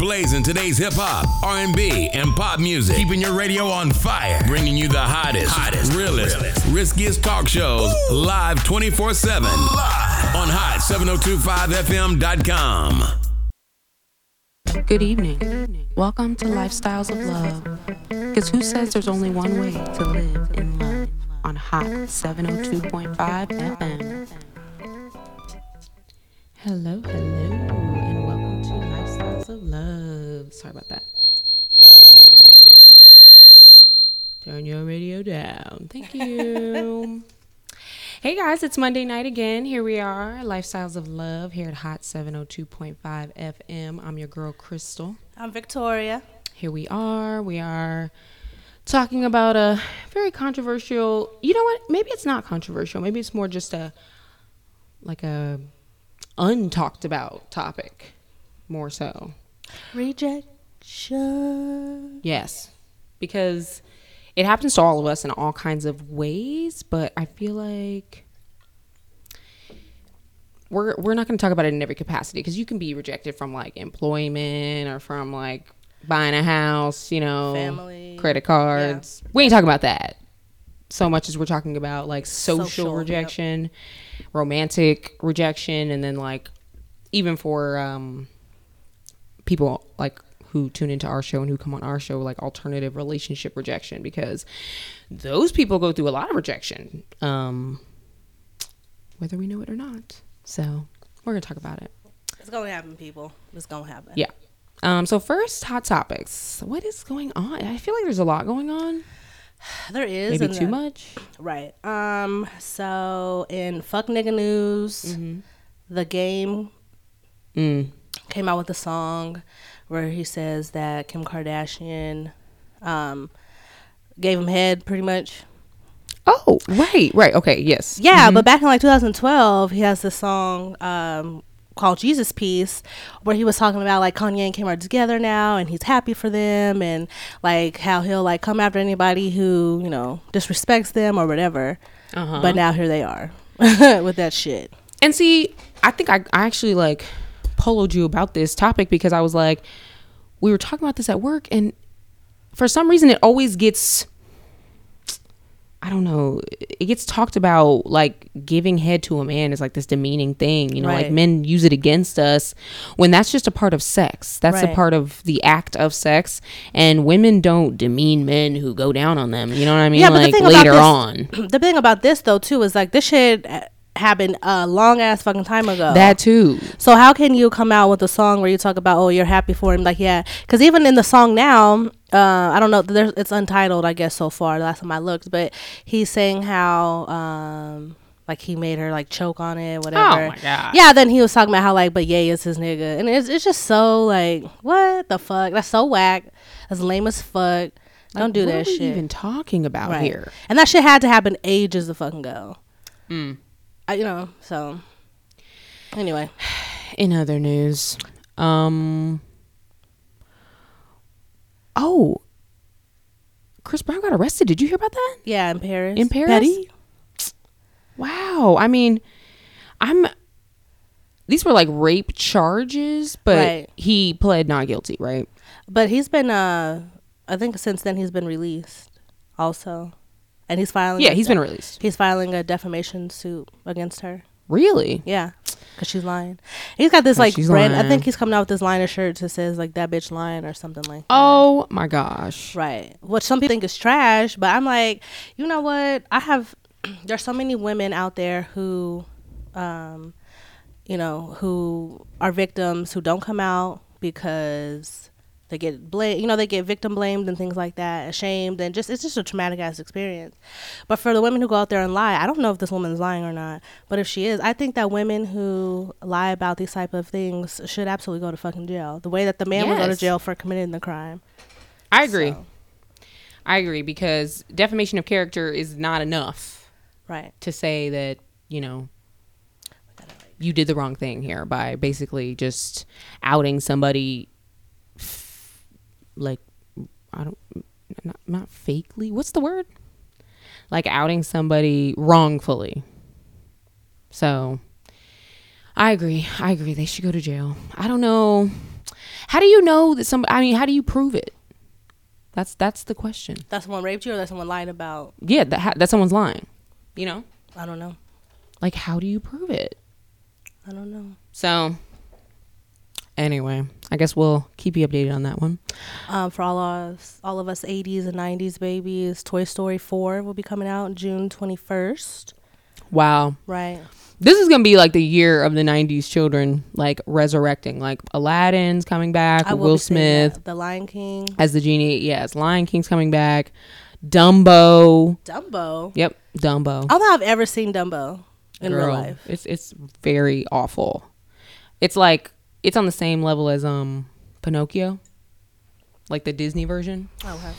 blazing today's hip hop, R&B, and pop music. Keeping your radio on fire. Bringing you the hottest, hottest, realest, riskiest talk shows live 24/7 on hot 7025fm.com. Good evening. Welcome to Lifestyles of Love. Because who says there's only one way to live in love on Hot 702.5 FM? Hello, hello, and welcome to Lifestyles of Love. Sorry about that. Turn your radio down. Thank you. Hey guys, it's Monday night again. Here we are, Lifestyles of Love, here at Hot 702.5 FM. I'm your girl, Crystal. I'm Victoria. Here we are. We are talking about a very controversial, you know what? Maybe it's not controversial. Maybe it's more just a, like a untalked about topic, more so. Rejection. Yes, because it happens to all of us in all kinds of ways, but I feel like we're we're not going to talk about it in every capacity because you can be rejected from like employment or from like buying a house, you know, Family. credit cards. We ain't talking about that so much as we're talking about like social, Social, yep. rejection, romantic rejection, and then like even for um people like who tune into our show and who come on our show like alternative relationship rejection because those people go through a lot of rejection um whether we know it or not so we're gonna talk about it It's gonna happen, people. It's gonna happen. yeah um so first hot topics what is going on i feel like there's a lot going on There is maybe too much Right. Um. So in fuck nigga news, the game mm. Came out with a song where he says that Kim Kardashian, um, gave him head pretty much. oh right right okay yes Yeah, but back in like 2012, he has this song um, called Jesus Piece where he was talking about like Kanye and Kim are together now and he's happy for them and like how he'll like come after anybody who, you know, disrespects them or whatever. Uh-huh. But now here they are with that shit. And see, I think I, I actually like poloed you about this topic because I was like, we were talking about this at work, and for some reason, it always gets, I don't know, it gets talked about like giving head to a man is like this demeaning thing, you know, like men use it against us when that's just a part of sex. That's a part of the act of sex, and women don't demean men who go down on them. You know what I mean? Yeah, but the like thing about later this- on, the thing about this though too is like this shit happened a long ass fucking time ago. that too. So how can you come out with a song where you talk about oh you're happy for him like yeah because even in the song now uh, I don't know there's it's untitled I guess so far the last time I looked but he's saying how um like he made her like choke on it whatever Oh my God. yeah then he was talking about how like but Ye is his nigga and it's it's just so like what the fuck that's so whack that's lame as fuck don't do what that are we shit even talking about Right. here? and that shit had to happen ages to fucking go Mm. I, you know so anyway in other news um oh chris brown got arrested did you hear about that yeah in Paris In Paris? Petty? wow i mean i'm these were like rape charges but Right. he pled not guilty right But he's been uh I think since then he's been released also. And he's filing yeah he's been released he's filing a defamation suit against her. really Yeah. Cuz she's lying. He's got this like she's brand I think he's coming out with this line of shirts that says like that bitch lying or something like that. oh my gosh Right. Which some people think is trash, but I'm like, you know what? I have there's so many women out there who um you know, who are victims who don't come out because they get blamed, you know, they get victim blamed and things like that, ashamed, and just it's just a traumatic ass experience. But for the women who go out there and lie, I don't know if this woman is lying or not, but if she is, I think that women who lie about these type of things should absolutely go to fucking jail. The way that the man would go to jail for committing the crime. i agree So, i agree because defamation of character is not enough right. to say that you know you did the wrong thing here by basically just outing somebody like I don't not, not fakely what's the word like outing somebody wrongfully so I agree I agree they should go to jail I don't know How do you know that some? I mean, how do you prove it? That's that's the question. That someone raped you or that someone lied about? Yeah, that that someone's lying. You know, I don't know. like how do you prove it? I don't know. So, anyway, I guess we'll keep you updated on that one. Um, for all of us, all of us 80s and 90s babies, Toy Story 4 will be coming out June 21st. Wow, Right. this is gonna be like the year of the '90s children, like resurrecting. Like Aladdin's coming back. Will Smith. The Lion King, as the genie. Yes, Lion King's coming back. Dumbo. Dumbo. Yep, Dumbo. I don't think I've ever seen Dumbo in real life. It's it's very awful. It's like it's on the same level as um Pinocchio, like the Disney version. Okay.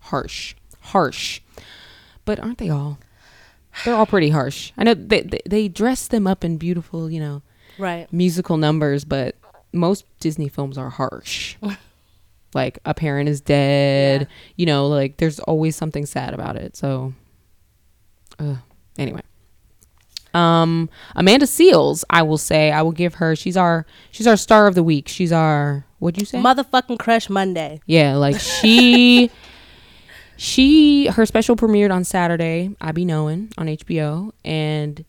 Harsh, harsh. But aren't they all? They're all pretty harsh. I know they they, they dress them up in beautiful, you know, Right. musical numbers, but most Disney films are harsh. like a parent is dead. Yeah. You know, like there's always something sad about it. So, uh, anyway. Um, Amanda Seales, I will say, I will give her. She's our she's our star of the week. She's our what'd you say? Motherfucking Crush Monday. Yeah, like she she her special premiered on Saturday, I be knowing on HBO and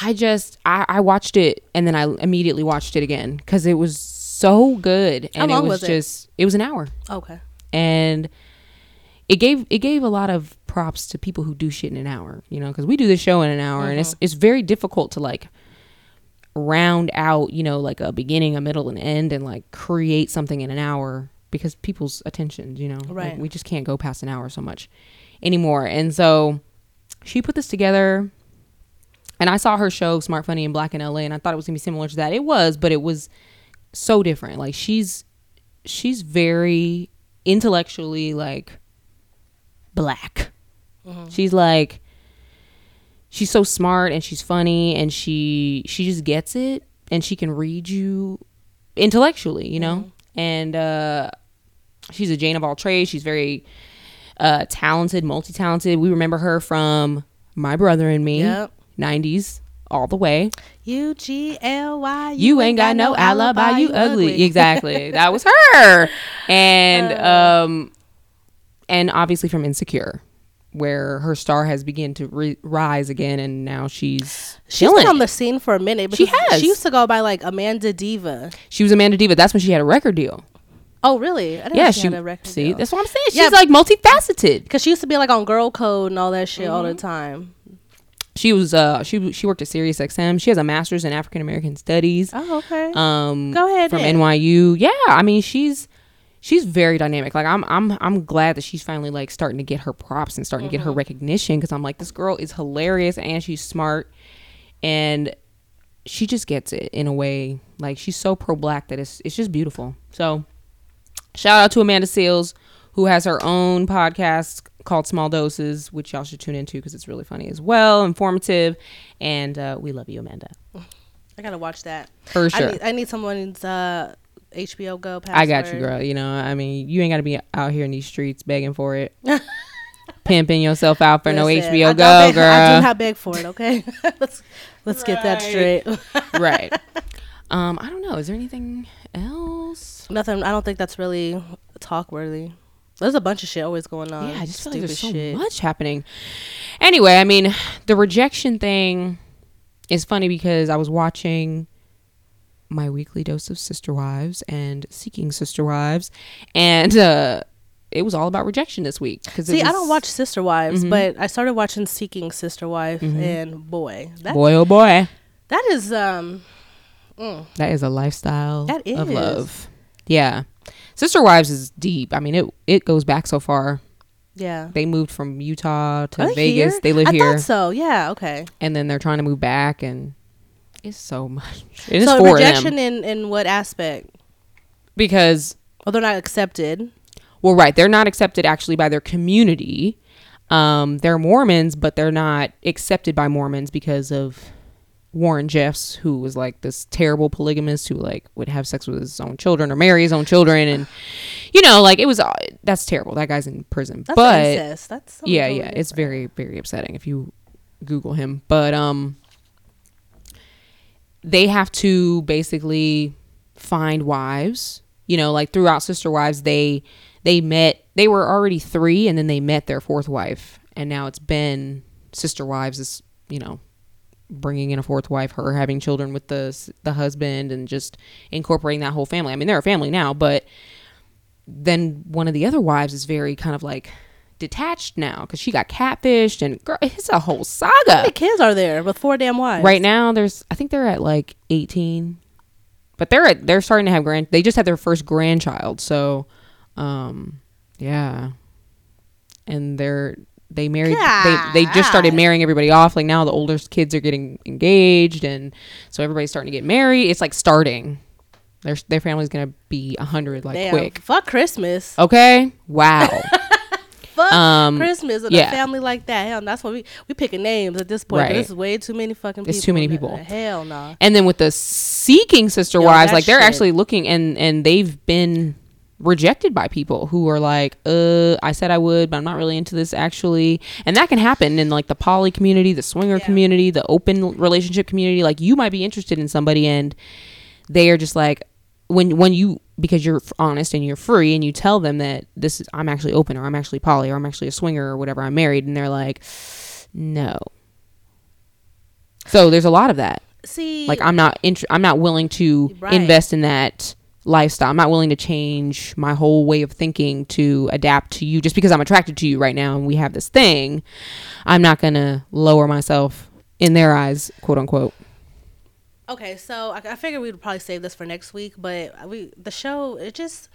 I just I, I watched it and then I immediately watched it again because it was so good How and long it was, was it? just it was an hour Okay. and it gave it gave a lot of props to people who do shit in an hour you know because we do this show in an hour and it's uh-huh. it's very difficult to like round out you know like a beginning a middle and end and like create something in an hour because people's attention you know? Like, Right. we just can't go past an hour so much anymore. And so she put this together and i saw her show smart funny and black in la and i thought it was gonna be similar to that. It was but it was so different. Like she's she's very intellectually like black. She's like she's so smart and she's funny and she she just gets it and she can read you intellectually you know? And uh she's a jane of all trades. She's very uh talented multi-talented. We remember her from my brother and me Yep. 90s all the way. U G L Y. you ain't got no alibi you ugly. Exactly. That was her. And um and obviously from insecure where her star has begun to re- rise again and now she's She's been on the scene for a minute. She has. She used to go by like Amanda Diva. she was amanda diva that's when she had a record deal Oh, really? I didn't yeah know she had a record see deal. that's what i'm saying she's Yeah. like multifaceted Because she used to be like on Girl Code and all that shit all Mm-hmm. the time. she was uh she she worked at Sirius XM she has a master's in african american studies Oh, okay. um Go ahead from then. NYU. Yeah, I mean she's she's very dynamic. Like I'm I'm I'm glad that she's finally like starting to get her props and starting to get Mm-hmm. her recognition because I'm like this girl is hilarious and she's smart and she just gets it in a way like she's so pro black that it's it's just beautiful. So shout out to Amanda Seales who has her own podcast called Small Doses, which y'all should tune into because it's really funny as well, informative, and uh, we love you, Amanda. I gotta watch that. For sure. I need, I need someone's uh, HBO Go password. I got you, girl. You know, I mean, you ain't got to be out here in these streets begging for it, pimping yourself out for no HBO I, Go, beg- girl. I do not beg for it. Okay, let's let's get that straight. right. Um, I don't know. Is there anything else? Nothing. I don't think that's really talk worthy. There's a bunch of shit always going on. yeah, I just feel like there's so shit. much happening. Anyway, I mean, the rejection thing is funny because I was watching my weekly dose of Sister Wives and Seeking Sister Wives, and uh, it was all about rejection this week. Because See, I don't watch Sister Wives, but I started watching Seeking Sister Wife, and boy, that Boy, oh boy. that is um, mm, That is a lifestyle That of love. Yeah. Sister Wives is deep. I mean, it it goes back so far. yeah. They moved from Utah to Vegas. here? They live I here, thought so. Yeah. Okay. and then they're trying to move back, and it's so much. It is so for rejection them in in what aspect? because Oh, they're not accepted. well, right? They're not accepted actually by their community. Um, they're Mormons, but they're not accepted by Mormons because of Warren Jeffs, who was like this terrible polygamist who like would have sex with his own children or marry his own children, and you know, like it was uh, that's terrible. That guy's in prison, That's but incest. That's yeah, totally yeah, it's very very upsetting if you Google him. But um, they have to basically find wives. You know, like throughout Sister Wives, they they met. They were already three, and then they met their fourth wife, and now it's been Sister Wives is you know bringing in a fourth wife, her having children with the the husband, and just incorporating that whole family. I mean, they're a family now, but then one of the other wives is very kind of like detached now because she got catfished and girl, it's a whole How saga. many kids are there with four damn wives? Right now, there's I think they're at like 18, but they're at, they're starting to have grand. They just had their first grandchild, so um, yeah, and they're they married they they just started marrying everybody off. Like now, the oldest kids are getting engaged, and so everybody's starting to get married. It's like starting. Their their family's gonna be a hundred like Damn. quick. Fuck Christmas. Okay. Wow. Fuck Um, Christmas and yeah. a family like that. Hell, that's what we we picking names at this point. Right. Is way too many fucking people. It's too many people. Hell no. and then with the seeking sister Yo, wives like they're shit. actually looking and and they've been rejected by people who are like uh i said i would but i'm not really into this actually and that can happen in like the poly community the swinger Yeah. community the open relationship community like you might be interested in somebody and they are just like when when you because you're honest and you're free and you tell them that this is i'm actually open or i'm actually poly or i'm actually a swinger or whatever i'm married and they're like no. So there's a lot of that. See, like i'm not int- i'm not willing to Right. invest in that lifestyle. I'm not willing to change my whole way of thinking to adapt to you just because i'm attracted to you right now and we have this thing. I'm not gonna lower myself in their eyes quote unquote Okay, so I, I figured we would probably save this for next week, but we the show it just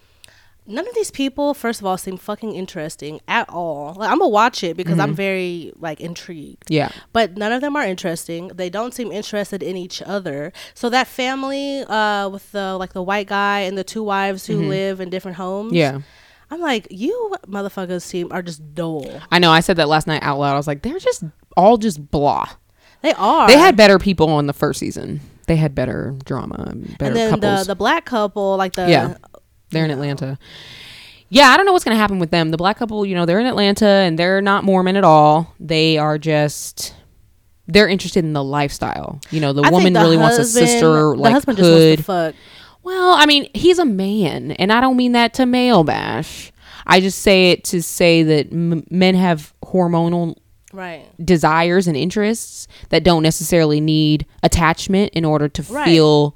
none of these people, first of all, seem fucking interesting at all. Like, I'm gonna watch it because Mm-hmm. I'm very like intrigued. yeah But none of them are interesting. They don't seem interested in each other. So that family, uh, with the like the white guy and the two wives who live in different homes. Mm-hmm. yeah I'm like, you motherfuckers seem are just dull. i know i said that last night out loud i was like they're just all just blah They are. they had better people on the first season they had better drama and better and then couples the the black couple, like the Yeah. They're in Atlanta. Yeah, I don't know what's going to happen with them. The black couple, you know, they're in Atlanta and they're not Mormon at all. They are just they're interested in the lifestyle. You know, the I woman the really wants a sister like husband just wants hood. to fuck. well, I mean, he's a man, and I don't mean that to male bash. I just say it to say that m- men have hormonal Right. desires and interests that don't necessarily need attachment in order to Right. feel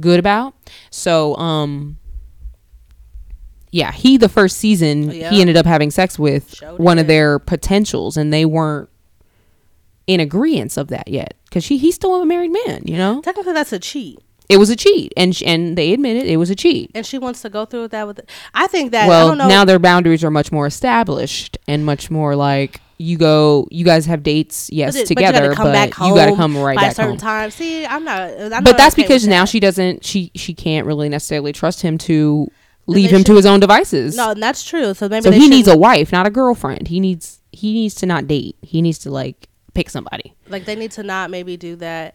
good about. So, um yeah, he the first season Yeah. he ended up having sex with Sure one of their potentials and they weren't in agreement of that yet cuz she he's still a married man, you know? Technically, that's a cheat, It was a cheat and sh- and they admitted it was a cheat. and she wants to go through with that. With I think that I well, don't know. now their boundaries are much more established and much more like you go you guys have dates yes but it- together but you gotta come back home you gotta come right by back a certain home time. See, I'm not. I'm not but that's okay because now that. she doesn't she she can't really necessarily trust him to leave him to his own devices No, and that's true. So maybe so he needs a wife not a girlfriend he needs he needs to not date he needs to like pick somebody like they need to not maybe do that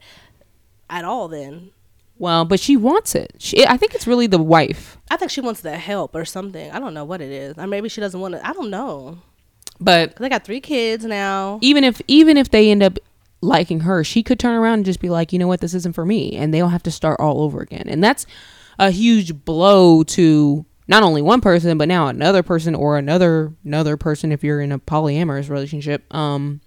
at all. Then well but she wants it she, i think it's really the wife I think she wants the help or something. I don't know what it is. Or maybe she doesn't want to. I don't know. But they got three kids now. even if even if they end up liking her she could turn around and just be like you know what this isn't for me and they'll have to start all over again and that's a huge blow to not only one person but now another person or another another person if you're in a polyamorous relationship um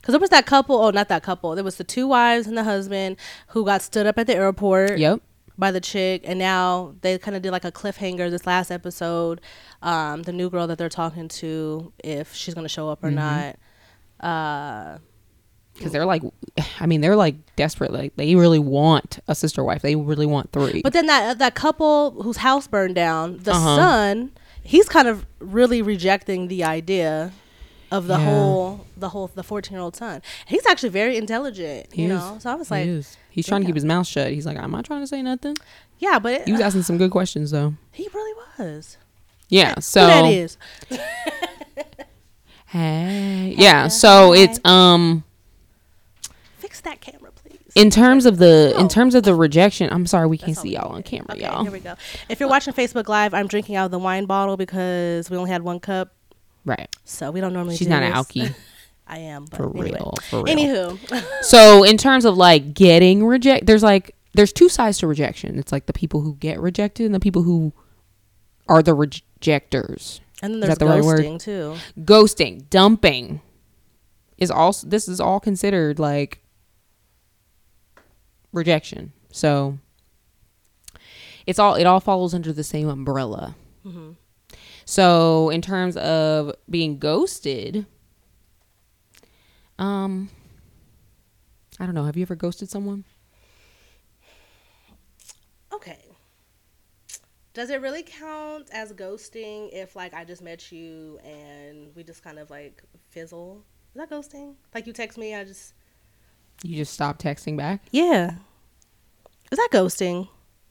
Because there was that couple. Oh, not that couple. There was the two wives and the husband who got stood up at the airport. yep by the chick and now they kind of did like a cliffhanger this last episode um the new girl that they're talking to if she's gonna show up or Mm-hmm. not uh because they're like i mean they're like desperate like they really want a sister wife they really want three but then that that couple whose house burned down the Uh-huh. son he's kind of really rejecting the idea of the Yeah. whole the whole the 14 year old son he's actually very intelligent He you is. know? So i was He like is. he's trying to keep his mouth shut. He's like i'm not trying to say nothing? Yeah but it, he was asking some good questions though. He really was. Yeah so that is? Hey. Yeah so it's um fix that camera please. in terms of the in Oh. terms of the rejection i'm sorry we can't see y'all on camera Okay, y'all. here we go. If you're watching Facebook Live, I'm drinking out of the wine bottle because we only had one cup, right so we don't normally. she's do not an this. alky I am, but for anyway. real for real Anywho, so in terms of like getting reject there's like there's two sides to rejection. It's like the people who get rejected and the people who are the rejectors. And then there's the right ghosting too. Ghosting, dumping is also this is all considered like rejection. So it's all it all falls under the same umbrella. Mm-hmm. So in terms of being ghosted, um, I don't know. Have you ever ghosted someone? Okay. Does it really count as ghosting if like I just met you and we just kind of like fizzle? Is that ghosting? Like you text me, I just You just stop texting back? Yeah. Is that ghosting?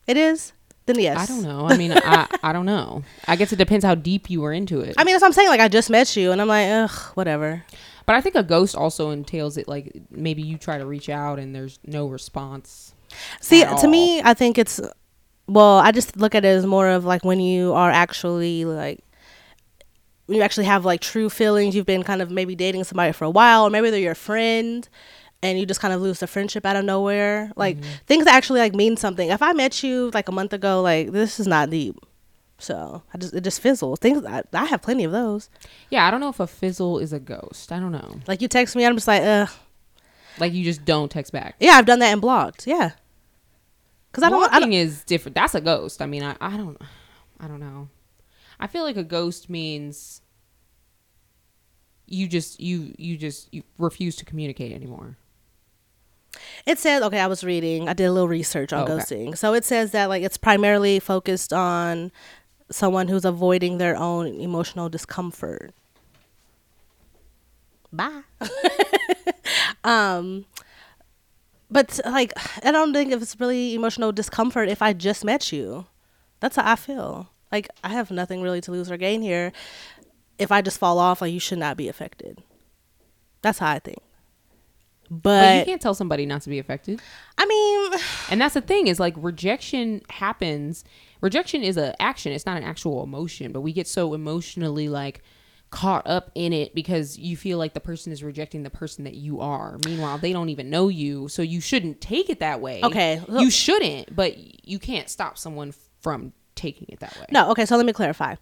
It is? Then yes. I don't know. I mean, I I don't know. I guess it depends how deep you were into it. I mean that's what I'm saying. Like I just met you and I'm like, ugh, whatever. But I think a ghost also entails it like maybe you try to reach out and there's no response. See, to all. me, I think it's well, I just look at it as more of like when you are actually like when you actually have like true feelings, you've been kind of maybe dating somebody for a while, or maybe they're your friend and you just kind of lose the friendship out of nowhere. Like Mm-hmm. things that actually like mean something. If I met you like a month ago, like this is not deep. So I just it just fizzles. Things I, I have plenty of those. Yeah, I don't know if a fizzle is a ghost. I don't know. Like you text me, I'm just like, ugh. Like you just don't text back. Yeah, I've done that and blocked. Yeah. Cause I don't, I Blocking don't is different. That's a ghost. I mean, I, I don't I don't know. I feel like a ghost means you just you you just you refuse to communicate anymore. It says okay. I was reading. I did a little research on Oh, okay. ghosting. So it says that like it's primarily focused on someone who's avoiding their own emotional discomfort. Bye. um, but like I don't think if it's really emotional discomfort if I just met you. That's how I feel. Like I have nothing really to lose or gain here. If I just fall off, like you should not be affected. That's how I think. But But, you can't tell somebody not to be affected. I mean, And that's the thing is like rejection happens. Rejection is a action. It's not an actual emotion, but we get so emotionally like caught up in it because you feel like the person is rejecting the person that you are. Meanwhile, they don't even know you, so you shouldn't take it that way. Okay. You shouldn't, but you can't stop someone from taking it that way. No, okay, so let me clarify.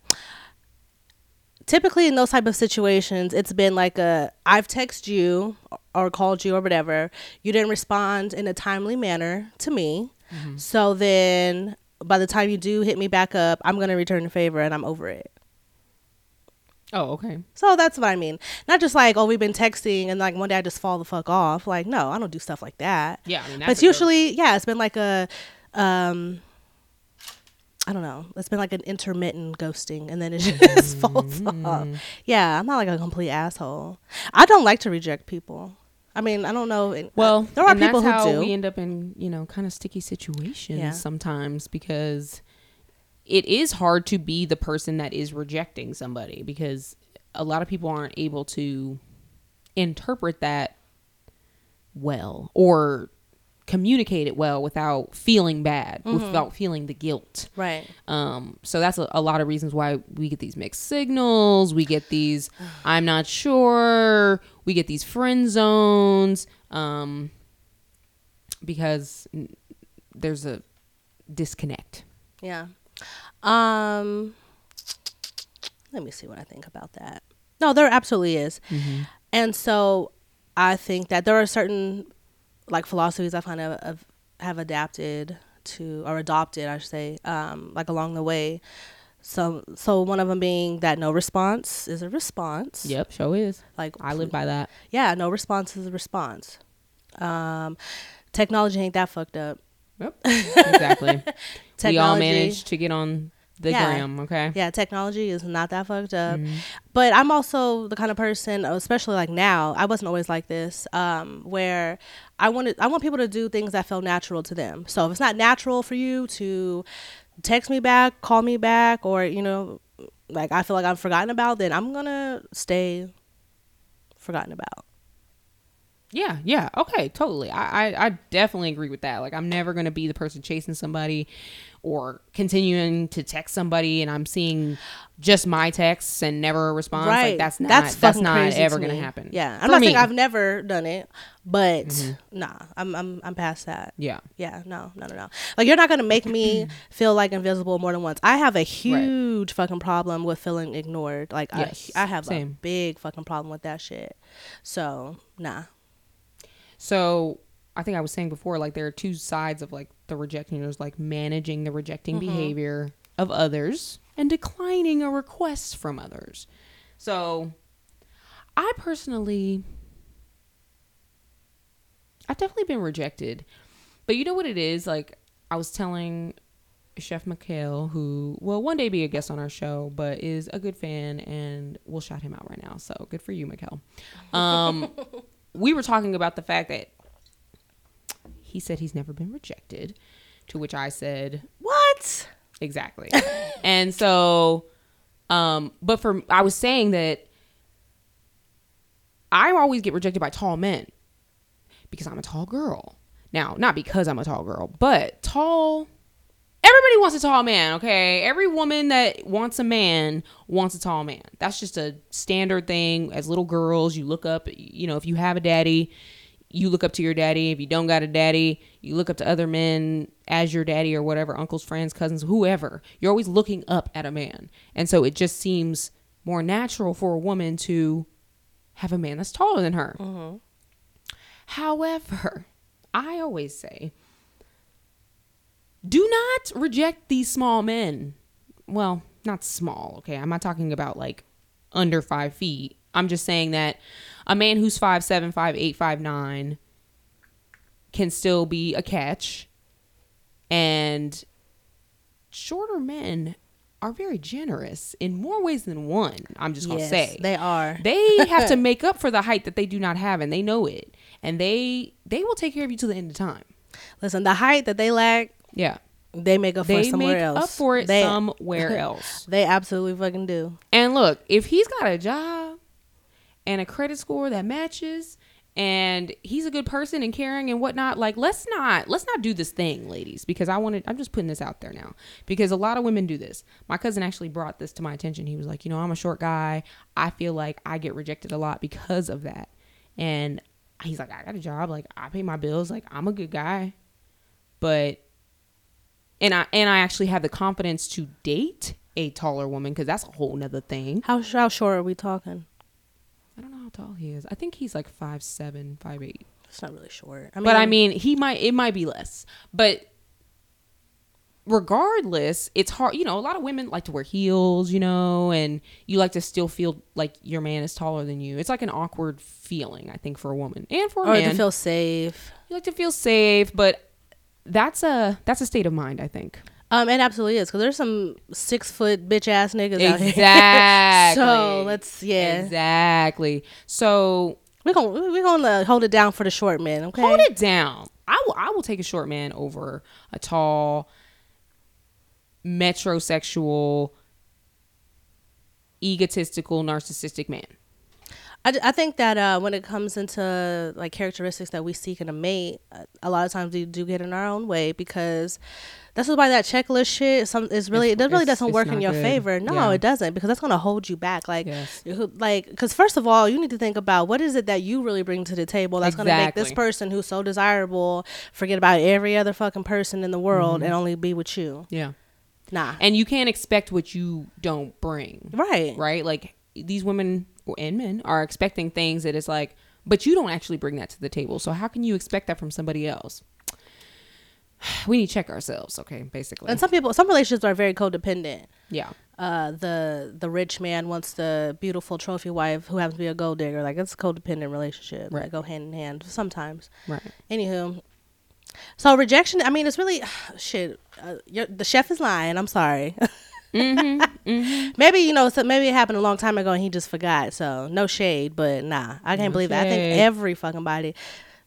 Typically in those type of situations, it's been like a I've texted you or called you or whatever. You didn't respond in a timely manner to me. So then by the time you do hit me back up, I'm going to return the favor and I'm over it. Oh, okay. So that's what I mean. Not just like, oh, we've been texting and like one day I just fall the fuck off. Like, no, I don't do stuff like that. Yeah, I mean, but that's it's a ghost. usually, yeah, it's been like a, um, I don't know. It's been like an intermittent ghosting and then it just falls Mm. off. Yeah, I'm not like a complete asshole. I don't like to reject people. I mean, I don't know. Well, there are people that's who how do. we end up in you know kind of sticky situations Yeah. sometimes because it is hard to be the person that is rejecting somebody because a lot of people aren't able to interpret that well or communicate it well without feeling bad Mm-hmm. without feeling the guilt right. um, so that's a, a lot of reasons why we get these mixed signals. We get these I'm not sure. We get these friend zones um, because there's a disconnect. Yeah. Um let me see what I think about that. No, there absolutely is. And so I think that there are certain like philosophies I find of, of have adapted to or adopted, I should say, um, like along the way. So so one of them being that no response is a response. Yep, sure is. Like I live by that. yeah, no response is a response. Um, technology ain't that fucked up. Yep, exactly. we all managed to get on the Yeah. gram. Okay. Yeah, technology is not that fucked up. Mm-hmm. But I'm also the kind of person, especially like now, I wasn't always like this, um, where I wanted I want people to do things that feel natural to them. So if it's not natural for you to text me back, call me back, or you know, like I feel like I'm forgotten about, then I'm gonna stay forgotten about. Yeah, yeah, okay, totally. I, I, I definitely agree with that. Like, I'm never gonna be the person chasing somebody, or continuing to text somebody and I'm seeing just my texts and never a response. right. Like that's not that's that's, not ever to gonna happen. Yeah, I'm For not me. saying I've never done it, but Mm-hmm. nah, I'm I'm I'm past that. yeah. Yeah, no, no, no, no. Like you're not gonna make me feel like invisible more than once. I have a huge fucking problem with feeling ignored. Like Yes, I, I have a big fucking problem with that shit. So nah. So I think I was saying before, like there are two sides of like the rejecting. There's like managing the rejecting behavior of others and declining a request from others. So I personally, I've definitely been rejected, but you know what it is? Like I was telling Chef Mikhail, who will one day be a guest on our show, but is a good fan, and we'll shout him out right now. So good for you, Mikhail. Um, we were talking about the fact that he said he's never been rejected, to which I said What? exactly. and so, um, but for I was saying that I always get rejected by tall men because I'm a tall girl. Now, not because I'm a tall girl, but tall. Everybody wants a tall man, okay? Every woman that wants a man wants a tall man. That's just a standard thing. As little girls, you look up, you know, if you have a daddy, you look up to your daddy. If you don't got a daddy, you look up to other men as your daddy or whatever, uncles, friends, cousins, whoever. You're always looking up at a man. And so it just seems more natural for a woman to have a man that's taller than her. Mm-hmm. However, I always say, do not reject these small men. Well, not small, okay? I'm not talking about like under five feet. I'm just saying that a man who's five seven, five eight, five nine can still be a catch. And shorter men are very generous in more ways than one. I'm just gonna Yes, say they are. they have to make up for the height that they do not have, and they know it, and they they will take care of you to the end of time. Listen, the height that they lack, Yeah, they make up for it they somewhere make else. up for it They, somewhere else. They absolutely fucking do. And look, if he's got a job and a credit score that matches, and he's a good person and caring and whatnot, like let's not let's not do this thing, ladies, because I wanted I'm just putting this out there now. Because a lot of women do this. My cousin actually brought this to my attention. He was like, you know, I'm a short guy. I feel like I get rejected a lot because of that. And he's like, I got a job, like I pay my bills, like I'm a good guy. But and I and I actually have the confidence to date a taller woman because that's a whole nother thing. How how short are we talking? I don't know how tall he is. I think he's like five seven, five eight. It's not really short. I mean, but I mean, he might. It might be less. But regardless, it's hard. You know, a lot of women like to wear heels. You know, and you like to still feel like your man is taller than you. It's like an awkward feeling, I think, for a woman and for a oh, or man. to feel safe. you like to feel safe, but that's a that's a state of mind. I think. Um, it absolutely is because there's some six foot bitch ass niggas out here. Exactly. so let's yeah, Exactly. So we're gonna we're gonna hold it down for the short man. Okay, hold it down. I will I will take a short man over a tall metrosexual egotistical narcissistic man. I, I think that uh, when it comes into like characteristics that we seek in a mate, uh, a lot of times we do get in our own way because that's why that checklist shit some is really It's- it really doesn't work in your good. favor. No, Yeah. it doesn't because that's gonna hold you back. Like, Yes. like because first of all, you need to think about what is it that you really bring to the table that's gonna make this person who's so desirable forget about every other fucking person in the world Mm-hmm. and only be with you. Yeah. Nah, And you can't expect what you don't bring. right, Right? Like these women and men are expecting things that it's like, but you don't actually bring that to the table. So how can you expect that from somebody else? We need to check ourselves, okay, basically. And some people, some relationships are very codependent. yeah. uh, the the rich man wants the beautiful trophy wife who happens to be a gold digger. Like it's a codependent relationship. Right. They go hand in hand sometimes. Right. Anywho, so rejection. I mean, it's really shit. Uh, the chef is lying. I'm sorry. Mm-hmm, Maybe you know, so maybe it happened a long time ago and he just forgot. So no shade, but nah, I can't No believe that. I think every fucking body.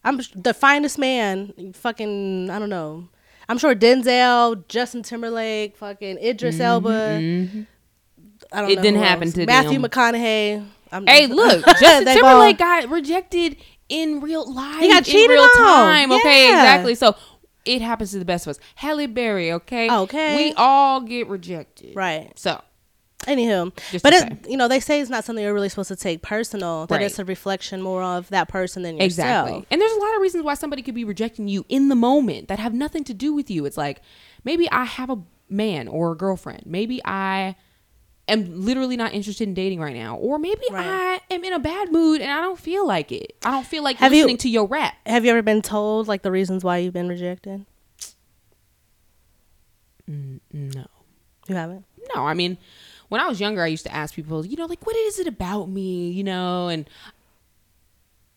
I'm the finest man. Fucking, I don't know. I'm sure Denzel, Justin Timberlake, fucking Idris Elba. I don't Mm-hmm, It know didn't happen else. to Matthew them. McConaughey. I'm, Hey, look, Justin Timberlake all- got rejected in real life. He got in cheated real on. time. Okay, exactly. So it happens to the best of us. Halle Berry, okay? Okay. We all get rejected. Right. So, Anywho, Just but it, you know, they say it's not something you're really supposed to take personal. That Right. it's a reflection more of that person than yourself. Exactly. And there's a lot of reasons why somebody could be rejecting you in the moment that have nothing to do with you. It's like maybe I have a man or a girlfriend. Maybe I am literally not interested in dating right now. Or maybe Right. I am in a bad mood and I don't feel like it. I don't feel like Have you- listening to your rap. Have you ever been told like the reasons why you've been rejected? No. You haven't. No, I mean, when I was younger, I used to ask people, you know, like, what is it about me, you know? And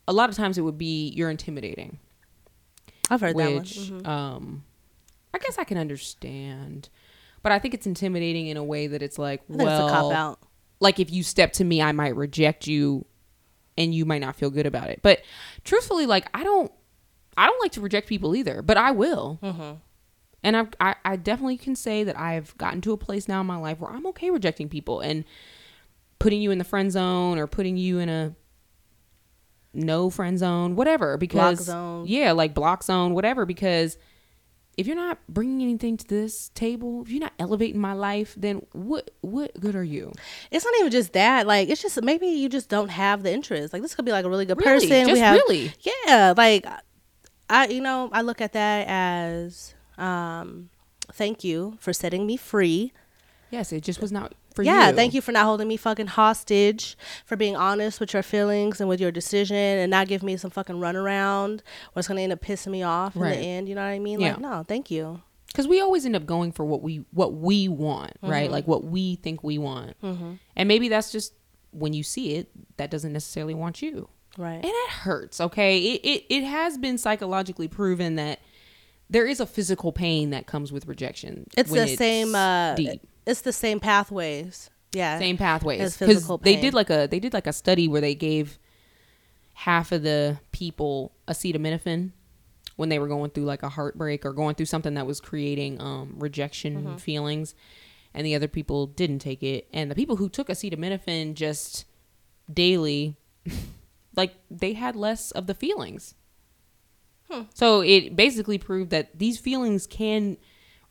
a lot of times it would be, you're intimidating. I've heard that one. which Mhm. um I guess I can understand. But I think it's intimidating in a way that it's like, well, it's a cop out. like if you step to me, I might reject you and you might not feel good about it. But truthfully, like I don't I don't like to reject people either, but I will. Mm-hmm. And I've, I I definitely can say that I've gotten to a place now in my life where I'm okay rejecting people and putting you in the friend zone or putting you in a no friend zone, whatever. Because zone. yeah, like block zone, whatever. Because if you're not bringing anything to this table, if you're not elevating my life, then what what good are you? It's not even just that. Like it's just maybe you just don't have the interest. Like this could be like a really good Really? person. Just we have, really? Yeah. Like I, you know, I look at that as um, thank you for setting me free. Yes, it just was not for you. yeah, thank you for not holding me fucking hostage, for being honest with your feelings and with your decision, and not give me some fucking runaround it's gonna end up pissing me off in the end. You know what I mean? Yeah. Like, no, thank you. because we always end up going for what we what we want right Mm-hmm. like what we think we want and maybe that's just when you see it that doesn't necessarily want you Right. and it hurts okay it, it it has been psychologically proven that there is a physical pain that comes with rejection It's the same. Uh, deep It's the same pathways. Yeah. same pathways as 'Cause physical they did like a they did like a study where they gave half of the people acetaminophen when they were going through like a heartbreak or going through something that was creating um, rejection Mm-hmm. feelings and the other people didn't take it and the people who took acetaminophen just daily like they had less of the feelings Hmm. so it basically proved that these feelings can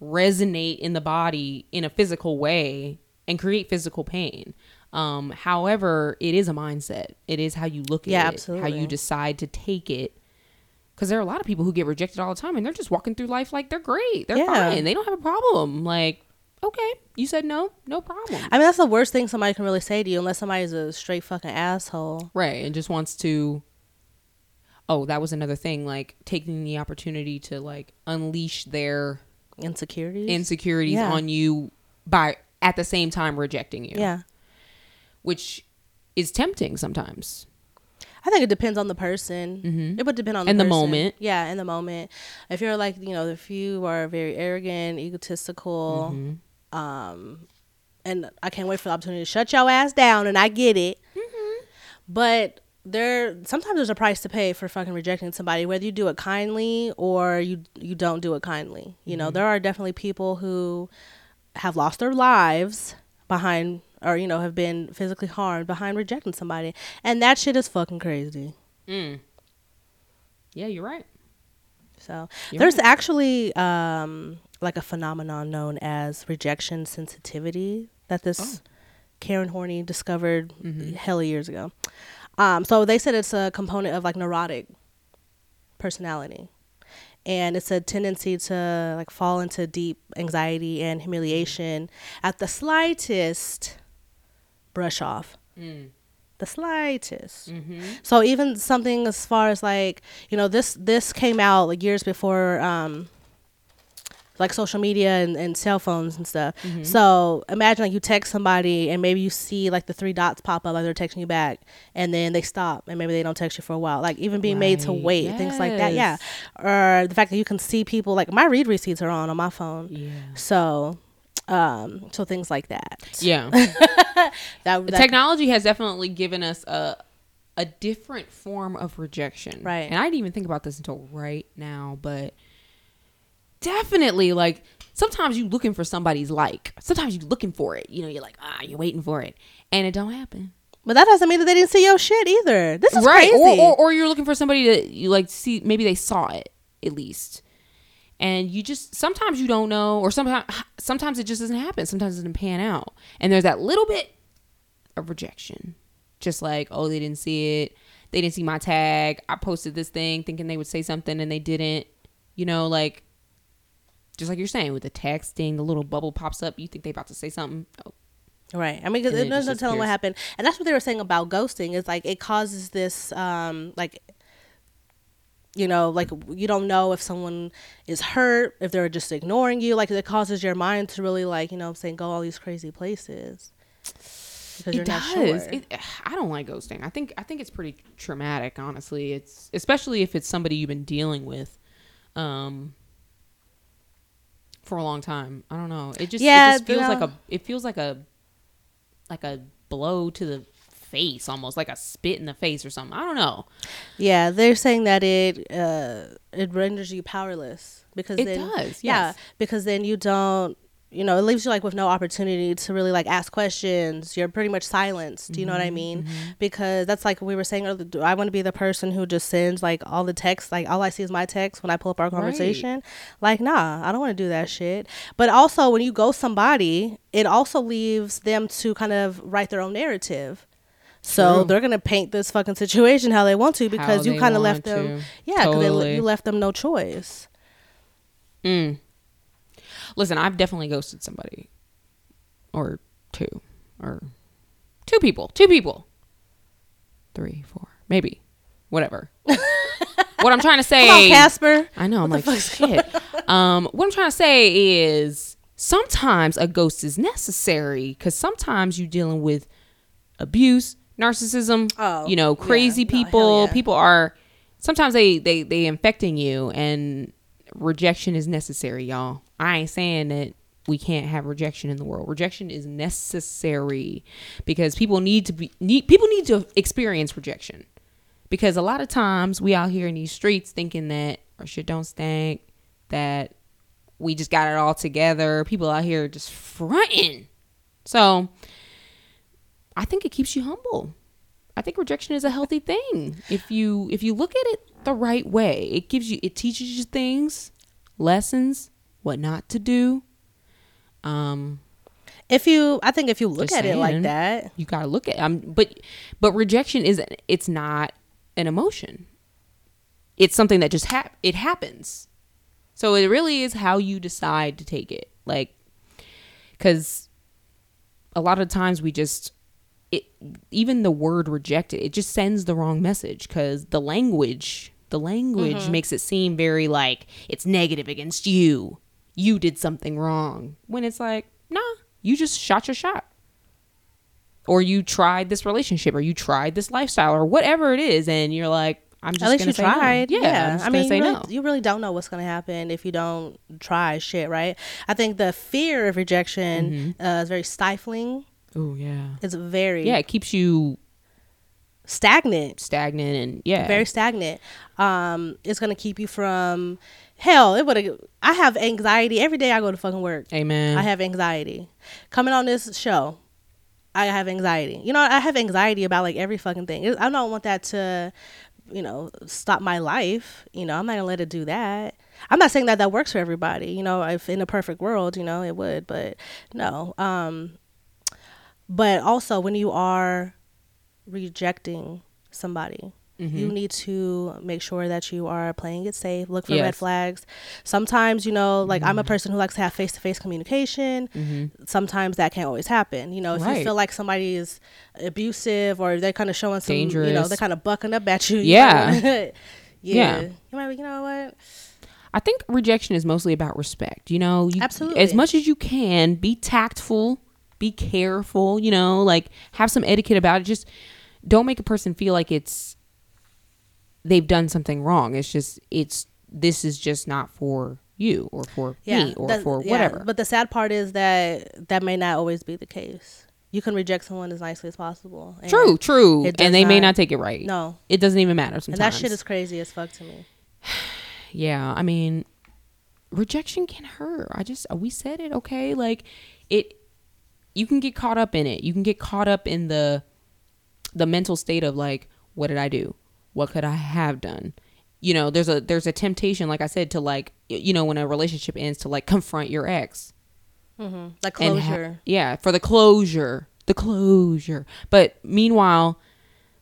resonate in the body in a physical way and create physical pain. Um, however, it is a mindset. It is how you look at Yeah, it, how you decide to take it. Because there are a lot of people who get rejected all the time, and they're just walking through life like they're great, they're Yeah. fine, they don't have a problem. Like, okay, you said no, no problem, I mean, that's the worst thing somebody can really say to you, unless somebody's a straight fucking asshole. right? And just wants to. Oh, that was another thing. Like taking the opportunity to like unleash their Insecurities. insecurities Yeah. on you by at the same time rejecting you. yeah. Which is tempting sometimes. I think it depends on the person. It would depend on the And the moment. Yeah, in the moment. If you're like, you know, if you are very arrogant, egotistical, Mm-hmm. um, and I can't wait for the opportunity to shut your ass down, and I get it. Mm-hmm. But there, sometimes there's a price to pay for fucking rejecting somebody, whether you do it kindly or you you don't do it kindly. You Mm-hmm. know, there are definitely people who have lost their lives behind or you know have been physically harmed behind rejecting somebody and that shit is fucking crazy Mm. Yeah, you're right. so You're there's right. actually um like a phenomenon known as rejection sensitivity that this Oh. karen horney discovered Mm-hmm. hella years ago um so they said it's a component of like neurotic personality and it's a tendency to like fall into deep anxiety and humiliation at the slightest brush off Mm. the slightest Mm-hmm. so even something as far as like you know this this came out like years before um like social media and, and cell phones and stuff Mm-hmm. so imagine like you text somebody and maybe you see like the three dots pop up like they're texting you back and then they stop and maybe they don't text you for a while like even being made to Right. wait things like that yeah or the fact that you can see people like my read receipts are on on my phone Yeah. so um so things like that Yeah. that, that Technology has definitely given us a a different form of rejection. Right. And I didn't even think about this until right now, but definitely like sometimes you looking for somebody's like. Sometimes you're looking for it. You know, you're like, ah, you're waiting for it. And it don't happen. but that doesn't mean that they didn't see your shit either. This is right. Crazy. Or, or or you're looking for somebody to you like see maybe they saw it at least. And you just sometimes you don't know or sometimes sometimes it just doesn't happen. Sometimes it doesn't pan out. And there's that little bit of rejection. Just like oh they didn't see it. They didn't see my tag. I posted this thing thinking they would say something and they didn't. You know like just like you're saying with the texting the little bubble pops up you think they about to say something oh, Right. I mean, because it there's no just telling what happened, and that's what they were saying about ghosting. Is like it causes this, um, like, you know, like you don't know if someone is hurt, if they're just ignoring you. Like it causes your mind to really, like, you know, I'm saying, go all these crazy places. Because it does. sure. It, I don't like ghosting. I think I think it's pretty traumatic. Honestly, it's especially if it's somebody you've been dealing with, um, for a long time. I don't know. It just Yeah, it just feels you like a it feels like a like a blow to the face, almost like a spit in the face or something. I don't know. Yeah, they're saying that it uh, it renders you powerless because It then does, yeah because then you don't you know it leaves you like with no opportunity to really like ask questions. You're pretty much silenced. Do you know what I Mm-hmm, mean? Because that's like we were saying earlier. Do I want to be the person who just sends like all the text? Like all I see is my text when I pull up our conversation. Like nah, I don't want to do that shit. But also when you go somebody, it also leaves them to kind of write their own narrative. So True. they're gonna paint this fucking situation how they want to because How you kind of left them, to. yeah, because Totally. you left them no choice. Mm. Listen, I've definitely ghosted somebody, or two, or two people, two people, three, four, maybe, whatever. what I'm trying to say, Come on, Casper. I know. I'm like shit. um, what I'm trying to say is sometimes a ghost is necessary because sometimes you're dealing with abuse, narcissism. Oh, you know, yeah. crazy No, people. yeah. People are sometimes they they they infecting you, and rejection is necessary, y'all. I ain't saying that we can't have rejection in the world. Rejection is necessary because people need to be need people need to experience rejection because a lot of times we out here in these streets thinking that our shit don't stink, that we just got it all together. People out here just fronting. So I think it keeps you humble. I think rejection is a healthy thing if you if you look at it the right way. It gives you it teaches you things, lessons, what not to do. Um, If you, I think if you look at it like that, you gotta look at um but but rejection is it's not an emotion. It's something that just hap- it happens. So it really is how you decide to take it like because a lot of times we just it even the word rejected it just sends the wrong message because the language the language makes it seem very like it's negative against you you did something wrong when it's like nah you just shot your shot or you tried this relationship or you tried this lifestyle or whatever it is and you're like i'm just at least you say no. tried. yeah, Yeah, I'm gonna mean, say you really, no you really don't know what's gonna happen if you don't try shit, right? I think the fear of rejection Mm-hmm. uh, is very stifling. oh yeah It's very yeah it keeps you stagnant. stagnant and yeah very stagnant. Um, it's gonna keep you from hell. It would. have. I have anxiety every day. I go to fucking work. amen I have anxiety. Coming on this show, I have anxiety. You know, I have anxiety about like every fucking thing. I don't want that to, you know, stop my life. You know, I'm not gonna let it do that. I'm not saying that that works for everybody. You know, if in a perfect world, you know, it would, but no. Um, but also when you are rejecting somebody. You mm-hmm. need to make sure that you are playing it safe. Look for red flags. Sometimes, you know, like I'm a mm-hmm. person who likes to have face to face communication. Mm-hmm. Sometimes that can't always happen. You know, if you feel like somebody is abusive or they're kind of showing some, you know, they're kind of bucking up at you. you Yeah. yeah. Yeah. You might be, you know what? I think rejection is mostly about respect. You know, you, Absolutely. As much as you can, be tactful, be careful. You know, like have some etiquette about it. Just don't make a person feel like it's they've done something wrong. It's just it's this is just not for you or for Yeah. me or for yeah. whatever. But the sad part is that that may not always be the case. You can reject someone as nicely as possible. and- true, true, and they may not- not take it right. No. it doesn't even matter sometimes. And that shit is crazy as fuck to me. yeah i mean rejection can hurt i just we said it okay like it you can get caught up in it you can get caught up in the the mental state of like what did i do what could i have done you know, there's a there's a temptation, like I said, to like you know when a relationship ends to like confront your ex. Mm-hmm. Like and ha- closure. yeah, for the closure, the closure. But meanwhile,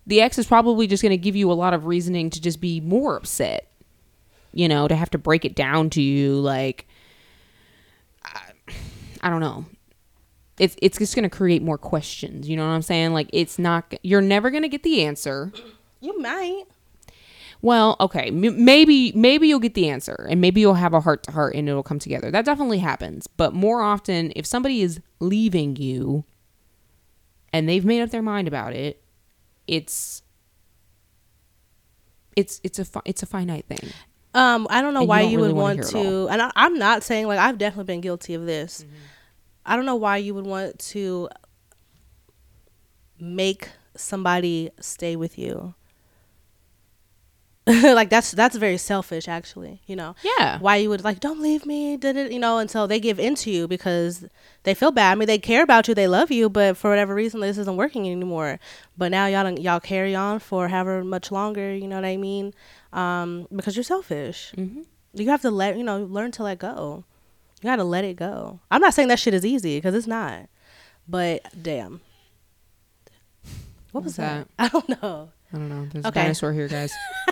the ex is probably just going to give you a lot of reasoning to just be more upset. You know, to have to break it down to you like I, I don't know. It's it's just going to create more questions, you know what I'm saying? Like it's not you're never going to get the answer. You might. Well, okay, m- maybe maybe you'll get the answer, and maybe you'll have a heart to heart, and it'll come together. That definitely happens. But more often, if somebody is leaving you, and they've made up their mind about it, it's it's it's a fi- it's a finite thing. Um, I don't know And why don't you, really would want to, and I, I'm not saying like I've definitely been guilty of this. I don't know why you would want to make somebody stay with you. like that's that's very selfish, actually. You know. Yeah. Why you would like don't leave me, did it? You know, until they give into you because they feel bad. I mean, they care about you, they love you, but for whatever reason, this isn't working anymore. But now y'all don't, y'all carry on for however much longer. You know what I mean? Um, because you're selfish. Mm-hmm. You have to let you know learn to let go. You got to let it go. I'm not saying that shit is easy because it's not. But damn. What was What's that? I don't know. I don't know. There's Okay. a dinosaur here, guys.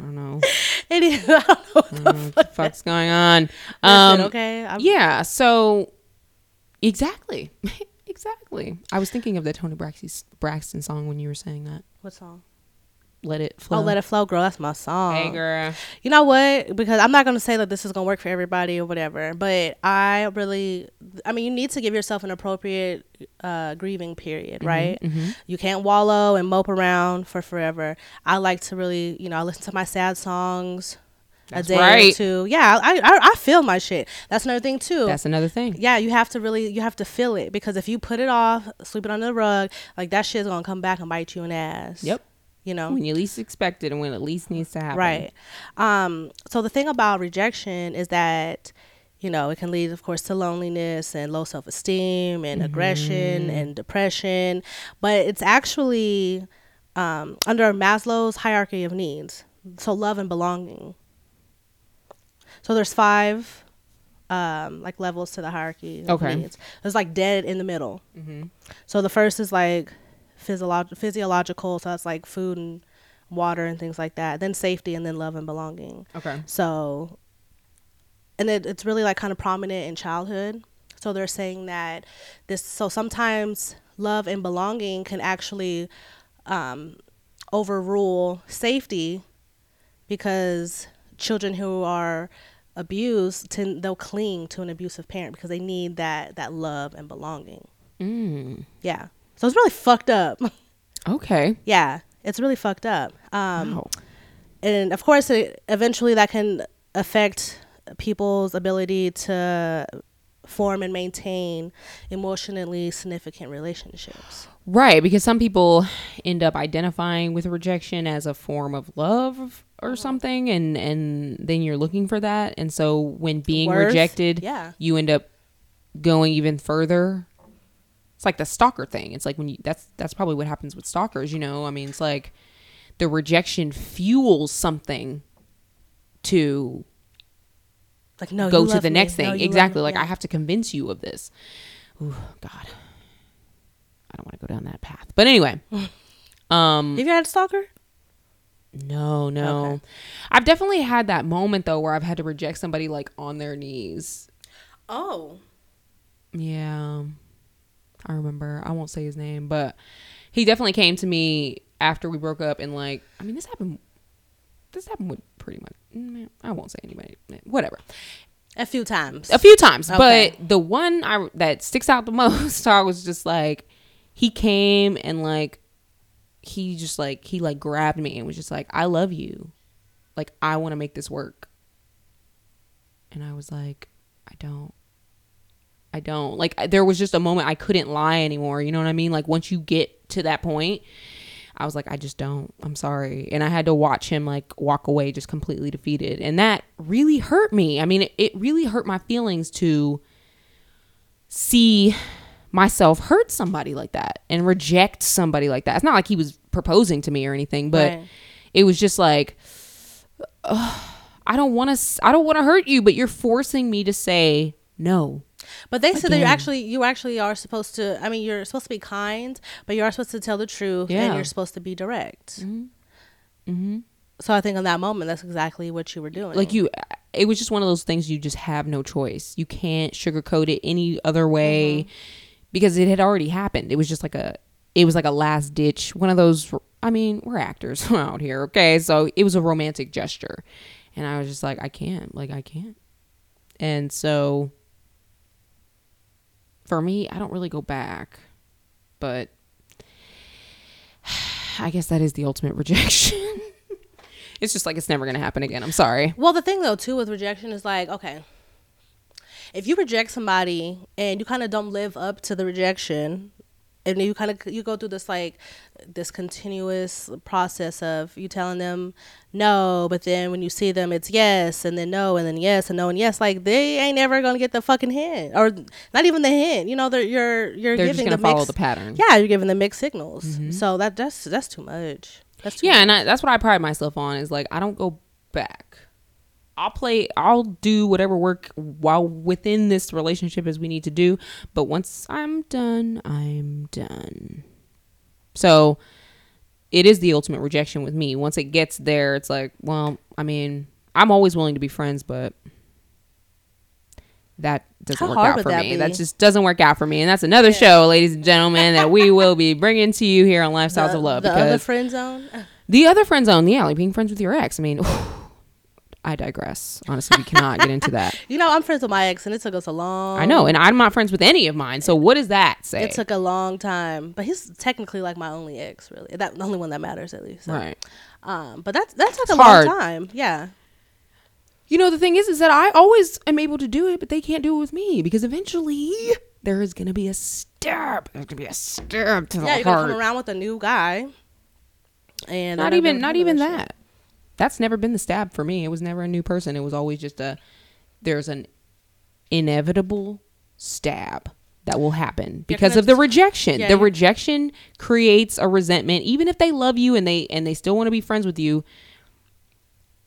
I don't know. It is. I don't know. I don't know what the fuck's going on. Um, okay. I'm, Yeah, so exactly. exactly. I was thinking of the Toni Braxton, Braxton song when you were saying that. What song? Let it flow. Oh, let it flow, girl. That's my song. Hey, girl. You know what? Because I'm not gonna say that this is gonna work for everybody or whatever, but I really, I mean, you need to give yourself an appropriate uh, grieving period, right? You can't wallow and mope around for forever. I like to really, you know, I listen to my sad songs That's a day or right. two. Yeah, I, I I feel my shit. That's another thing too. That's another thing. yeah, you have to really, you have to feel it because if you put it off, sweep it under the rug, like that shit's gonna come back and bite you in the ass. Yep. You know. When you least expect it and when it least needs to happen. Right. Um, so the thing about rejection is that, you know, it can lead, of course, to loneliness and low self esteem and aggression and depression. But it's actually um, under Maslow's hierarchy of needs. So love and belonging. So there's five um, like levels to the hierarchy of Okay. needs. There's like dead in the middle. So the first is like physiolog- physiological, so that's like food and water and things like that. Then safety, and then love and belonging. Okay. So, and it, it's really like kind of prominent in childhood. So they're saying that this. So sometimes love and belonging can actually um, overrule safety because children who are abused tend they'll cling to an abusive parent because they need that that love and belonging. Mm. Yeah. So it's really fucked up. Okay. yeah, it's really fucked up. Um, Wow. and of course, it, eventually that can affect people's ability to form and maintain emotionally significant relationships. Right, because some people end up identifying with rejection as a form of love or something and and then you're looking for that and so when being Worth, rejected, yeah. you end up going even further. It's like the stalker thing. It's like when you that's that's probably what happens with stalkers, you know? I mean, it's like the rejection fuels something to Like no, go to the me. next thing. love exactly. Like Yeah. I have to convince you of this. Ooh, God. I don't want to go down that path. But anyway. um Have you had a stalker? no, no. Okay. I've definitely had that moment though where I've had to reject somebody like on their knees. Oh, Yeah. I remember. I won't say his name, but he definitely came to me after we broke up and like I mean this happened this happened with pretty much mm, I won't say anybody. Whatever. a few times. a few times Okay. but the one I, that sticks out the most i was just like he came and like he just like he like grabbed me and was just like i love you like i want to make this work and i was like i don't i don't like there was just a moment i couldn't lie anymore you know what i mean like once you get to that point I was like, I just don't. I'm sorry. And I had to watch him like walk away just completely defeated. And that really hurt me. I mean, it, it really hurt my feelings to see myself hurt somebody like that and reject somebody like that. It's not like he was proposing to me or anything, but Right. it was just like, I don't want to. I don't want to hurt you, but you're forcing me to say no. But they said that you actually you actually are supposed to. I mean, you're supposed to be kind, but you are supposed to tell the truth, Yeah. and you're supposed to be direct. Mm-hmm. So I think in that moment, that's exactly what you were doing. Like you, it was just one of those things. You just have no choice. You can't sugarcoat it any other way because it had already happened. It was just like a. It was like a last ditch. One of those. I mean, we're actors out here, okay? So it was a romantic gesture, and I was just like, I can't. Like I can't. And so. For me, I don't really go back, but I guess that is the ultimate rejection. it's just like it's never gonna happen again. I'm sorry. Well, the thing though too with rejection is like, okay, if you reject somebody and you kind of don't live up to the rejection, and you kind of you go through this like this continuous process of you telling them no, but then when you see them, it's yes, and then no, and then yes, and no, and yes. Like they ain't ever gonna get the fucking hint, or not even the hint. You know, they're you're you're They're just giving gonna the follow mixed, the pattern. Yeah, you're giving the mixed signals. Mm-hmm. So that that's that's too much. That's too Yeah, much. and I, that's what I pride myself on is like I don't go back. I'll play. I'll do whatever work while within this relationship as we need to do. But once I'm done, I'm done. So it is the ultimate rejection with me. Once it gets there, it's like, well, I mean, I'm always willing to be friends, but that doesn't How work out for that me. be? That just doesn't work out for me, and that's another show, ladies and gentlemen, that we will be bringing to you here on Lifestyles the, of Love. the other friend zone. the other friend zone, yeah, like being friends with your ex. I mean, I digress. Honestly, we cannot get into that. You know, I'm friends with my ex, and it took us a long. I know, and I'm not friends with any of mine. So what does that say? It took a long time, but he's technically like my only ex, really. That the only one that matters, at least. So, right. Um, but that's that took a hard. long time. Yeah. You know, the thing is, is that I always am able to do it, but they can't do it with me because eventually there is gonna be a stab. There's gonna be a stab to Yeah, the you're gonna come around with a new guy, and not even, not even that. That's never been the stab for me. It was never a new person. It was always just a. There's an inevitable stab that will happen because of the rejection. yeah, the you're- rejection creates a resentment, even if they love you and they and they still want to be friends with you.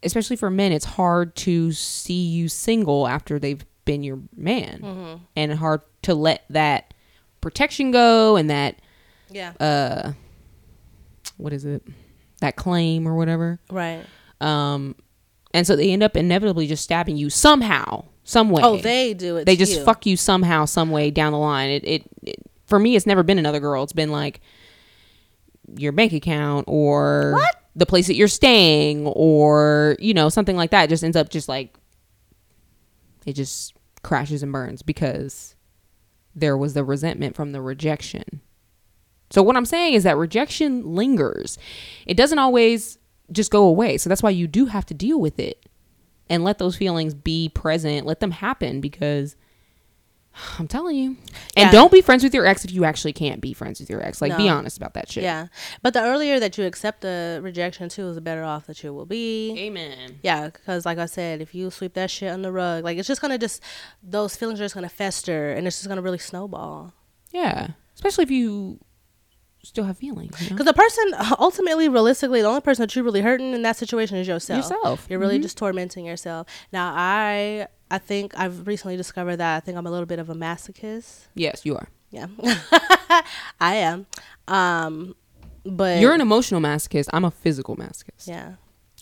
Especially for men, it's hard to see you single after they've been your man, Mm-hmm. and hard to let that protection go and that Yeah. uh, what is it, that claim or whatever. right. Um, and so they end up inevitably just stabbing you somehow, some way. Oh, they do it. they just you. fuck you somehow, some way down the line. It, it, it for me, it's never been another girl. It's been like your bank account or what? the place that you're staying or you know something like that. It just ends up just like it just crashes and burns because there was the resentment from the rejection. So what I'm saying is that rejection lingers. It doesn't always just go away. So that's why you do have to deal with it and let those feelings be present. Let them happen because I'm telling you. And Yeah. don't be friends with your ex if you actually can't be friends with your ex. Like be honest about that shit. Yeah, but the earlier that you accept the rejection too, the better off that you will be. Amen. Yeah, because like I said, if you sweep that shit on the rug, like it's just gonna just those feelings are just gonna fester, and it's just gonna really snowball. Yeah. Especially if you still have feelings. You know? Because the person, ultimately, realistically, the only person that you're really hurting in that situation is yourself. Yourself. You're really just tormenting yourself. Now, I, I think I've recently discovered that I think I'm a little bit of a masochist. Yes, you are. Yeah, I am. Um, but You're an emotional masochist. I'm a physical masochist. yeah.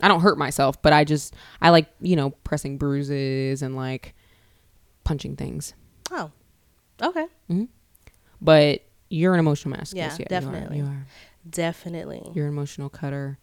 I don't hurt myself, but I just I like, you know, pressing bruises and like punching things. Oh, okay, hmm But you're an emotional masochist. Yeah, you are. definitely. You are. definitely. You're an emotional cutter.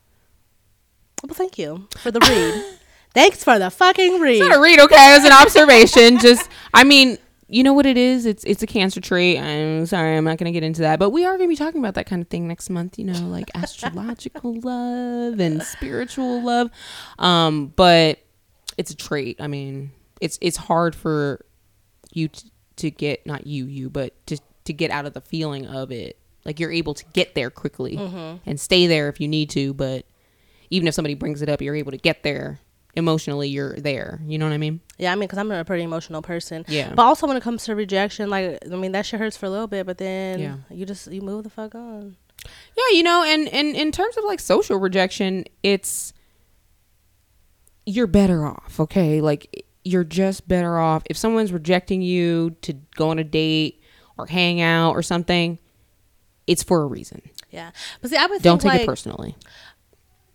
Well, thank you for the read. Thanks for the fucking read. Not a read, okay? It was an observation. Just, I mean, you know what it is? It's it's a cancer trait. I'm sorry, I'm not going to get into that, but we are going to be talking about that kind of thing next month. You know, like astrological love and spiritual love. Um, but it's a trait. I mean, it's it's hard for you to, to get not you you, but to to get out of the feeling of it. Like you're able to get there quickly mm-hmm. and stay there if you need to, but even if somebody brings it up, you're able to get there emotionally. You're there. You know what I mean? Yeah, I mean, because I'm a pretty emotional person. Yeah. But also when it comes to rejection, like, I mean, that shit hurts for a little bit, but then Yeah. you just, you move the fuck on. Yeah, you know, and and in terms of like social rejection, it's you're better off, okay? Like you're just better off if someone's rejecting you to go on a date or hang out or something. It's for a reason. Yeah, but see, I would Don't think, take like, it personally.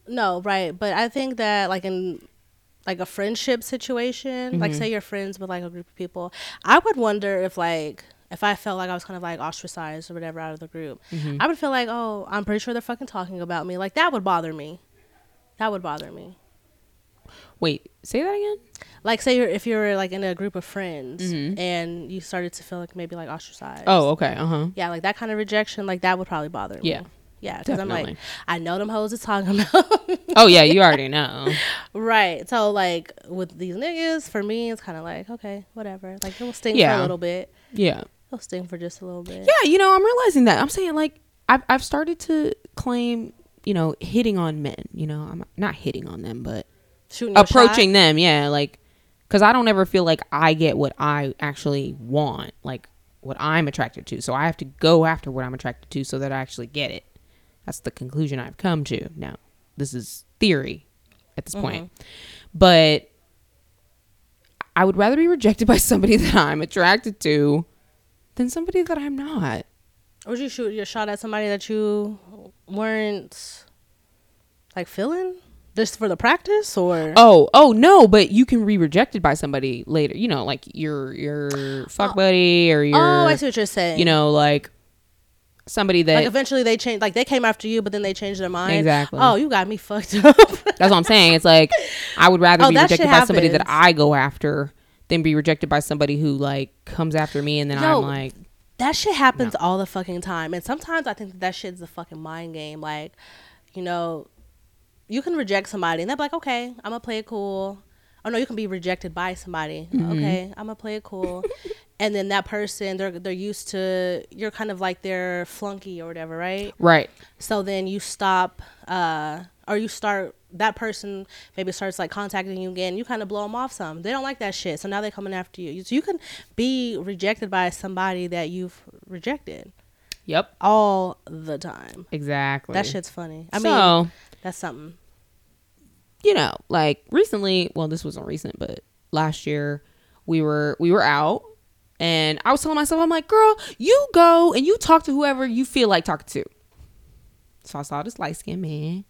No, right. But I think that like in like a friendship situation, like Mm-hmm. say you're friends with like a group of people, I would wonder if like if I felt like I was kind of like ostracized or whatever out of the group, Mm-hmm. I would feel like, oh, I'm pretty sure they're fucking talking about me. Like that would bother me. That would bother me. Wait, say that again. Like say you're if you're like in a group of friends and you started to feel like maybe like ostracized. Mm-hmm. Oh, okay. Uh huh. Yeah, like that kind of rejection, like that would probably bother me. Yeah. Yeah, because I'm like, I know them hoes is talking about. Oh yeah, you already know. Right. So like with these niggas, for me, it's kind of like okay, whatever. Like it will sting for a little bit. Yeah. It'll sting for just a little bit. Yeah, you know, I'm realizing that. I'm saying like I've I've started to claim, you know, hitting on men. You know, I'm not hitting on them, but approaching shot. them. Yeah, like because I don't ever feel like I get what I actually want, like what I'm attracted to. So I have to go after what I'm attracted to so that I actually get it. That's the conclusion I've come to. Now, this is theory at this point, mm-hmm. but I would rather be rejected by somebody that I'm attracted to than somebody that I'm not. Would you shoot your shot at somebody that you weren't like feeling just for the practice or? Oh, oh no, but you can be rejected by somebody later. You know, like your your fuck oh. buddy or oh, your Oh, I see what you're saying. you know, like somebody that like eventually they changed. Like they came after you, but then they changed their mind. Exactly. Oh, you got me fucked up. that's what I'm saying. It's like I would rather Oh, be rejected by somebody that. I go after than be rejected by somebody who like comes after me and then I'm like That shit happens all the fucking time. And sometimes I think that, that shit's a fucking mind game. Like, you know, you can reject somebody and they're like, okay, I'm gonna play it cool. Oh no, you can be rejected by somebody. Mm-hmm. Okay, I'm gonna play it cool. and then that person, they're they're used to you're kind of like their flunky or whatever, right? right. So then you stop, uh, or you start. That person maybe starts like contacting you again. You kind of blow them off some. They don't like that shit, so now they're coming after you. So you can be rejected by somebody that you've rejected Yep. all the time. Exactly. That shit's funny. I so, mean, that's something. You know, like recently, well, this wasn't recent, but last year we were we were out and I was telling myself, I'm like, girl, you go and you talk to whoever you feel like talking to. So I saw this light skinned man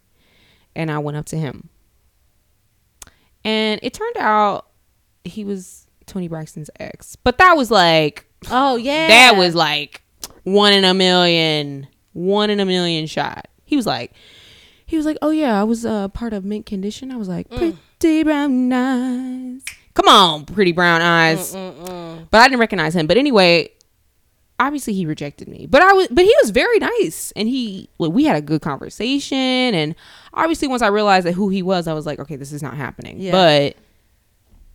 and I went up to him. And it turned out he was Toni Braxton's ex. But that was like Oh yeah, that was like one in a million, one in a million shot. He was like, he was like, oh yeah, I was uh, part of Mint Condition. I was like, Mm. pretty brown eyes. Come on, pretty brown eyes. But I didn't recognize him. But anyway, obviously he rejected me. But I was, but he was very nice, and he, well, we had a good conversation. And obviously, once I realized that who he was, I was like, okay, this is not happening. Yeah. But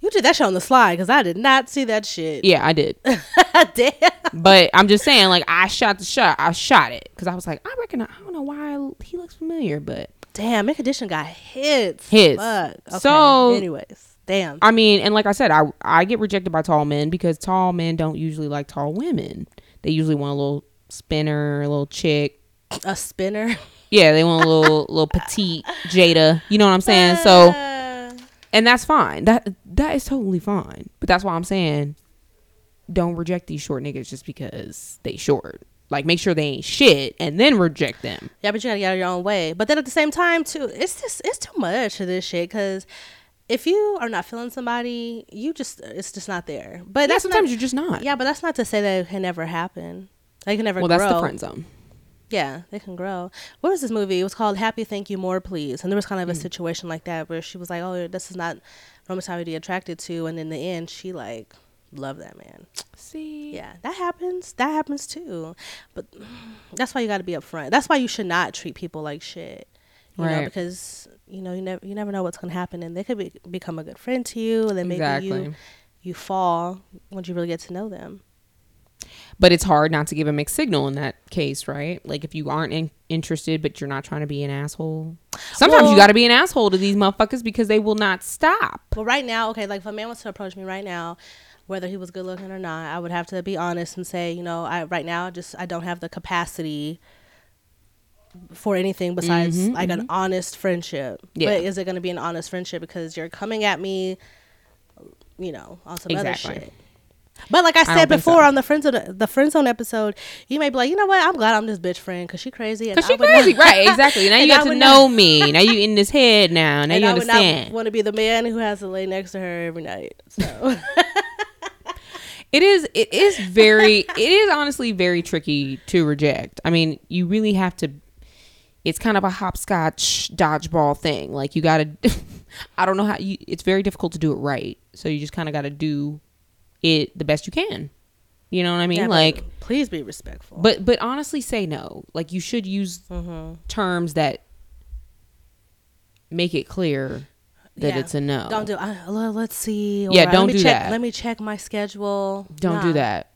you did that shit on the slide because I did not see that shit. yeah, I did. Damn. But I'm just saying, like, I shot the shot. I shot it because I was like, I reckon I don't know why he looks familiar, but Damn, Mint Condition got hits. Hits. Fuck. Okay. So- anyways, damn. I mean, and like I said, I I get rejected by tall men because tall men don't usually like tall women. They usually want a little spinner, a little chick. A spinner. Yeah, they want a little little petite Jada. You know what I'm saying? So, Uh, and that's fine. That that is totally fine. But that's why I'm saying, don't reject these short niggas just because they short. Like, make sure they ain't shit and then reject them. Yeah, but you gotta get out of your own way. But then at the same time, too, it's just it's too much of this shit. Because if you are not feeling somebody, you just it's just not there. But Yeah, that's sometimes not, you're just not. yeah, but that's not to say that it can never happen. They can never Well, grow. that's the friend zone. Yeah, they can grow. What was this movie? It was called Happy Thank You More Please. And there was kind of a hmm. situation like that where she was like, Oh, this is not Roman be attracted to and in the end she like loved that man. See, Yeah, that happens. That happens too. But that's why you got to be upfront. That's why you should not treat people like shit. You know, because you know you never you never know what's gonna happen, and they could be, become a good friend to you, and then maybe Exactly. you you fall once you really get to know them. But it's hard not to give a mixed signal in that case, right? Like if you aren't in- interested, but you're not trying to be an asshole. Sometimes Well- you got to be an asshole to these motherfuckers because they will not stop. Well, right now, okay, like if a man was to approach me right now, whether he was good looking or not, I would have to be honest and say, you know, I right now just I don't have the capacity for anything besides like an honest friendship. Mm-hmm, Yeah. But is it going to be an honest friendship because you're coming at me, you know, on some Exactly. other shit? But like I said think before so. on the friend zone, the friend zone episode, you may be like, you know what? I'm glad I'm this bitch friend because she crazy. Cause she crazy, not- right? Exactly. Now you I to know not- me. Now you in this head now. Now and you I understand. want to be the man who has to lay next to her every night. So It is. It is very. it is honestly very tricky to reject. I mean, you really have to. It's kind of a hopscotch dodgeball thing. Like you got to. I don't know how you. It's very difficult to do it right. So you just kind of got to do it the best you can. You know what I mean? Yeah, like, please be respectful. but but honestly, say no. Like you should use Mm-hmm. terms that make it clear that Yeah. it's a no. Don't do. Uh, let's see. Yeah, or, uh, don't let me do check, that. Let me check my schedule. Don't do that.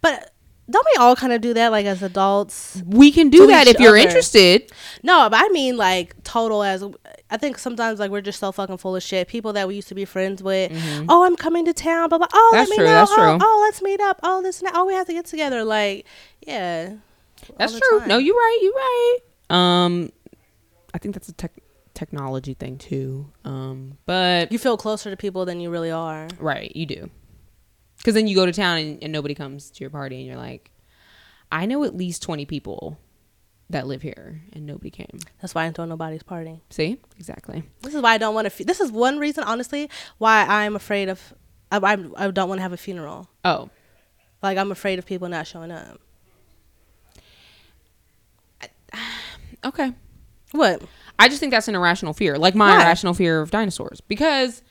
But don't we all kind of do that, like as adults? We can do that if you're other. interested. No, but I mean like total as. I think sometimes like we're just so fucking full of shit. People that we used to be friends with. Oh, I'm coming to town. Blah blah. Oh, Mm-hmm. That's let me true, know. that's oh, true. oh, let's meet up. Oh, this. and that. Oh, we have to get together. Like, yeah. That's true. time. No, you're right. You're right. Um, I think that's a tech technology thing too. Um, but You feel closer to people than you really are. right, you do. Because then you go to town and, and nobody comes to your party, and you're like, I know at least twenty people that live here, and nobody came. That's why I don't throw nobody's party. See, exactly. This is why I don't want to. This is one reason, honestly, why I'm afraid of. I, I, I don't want to have a funeral. Oh, Like I'm afraid of people not showing up. okay. What? I just think that's an irrational fear, like my Why? irrational fear of dinosaurs. Because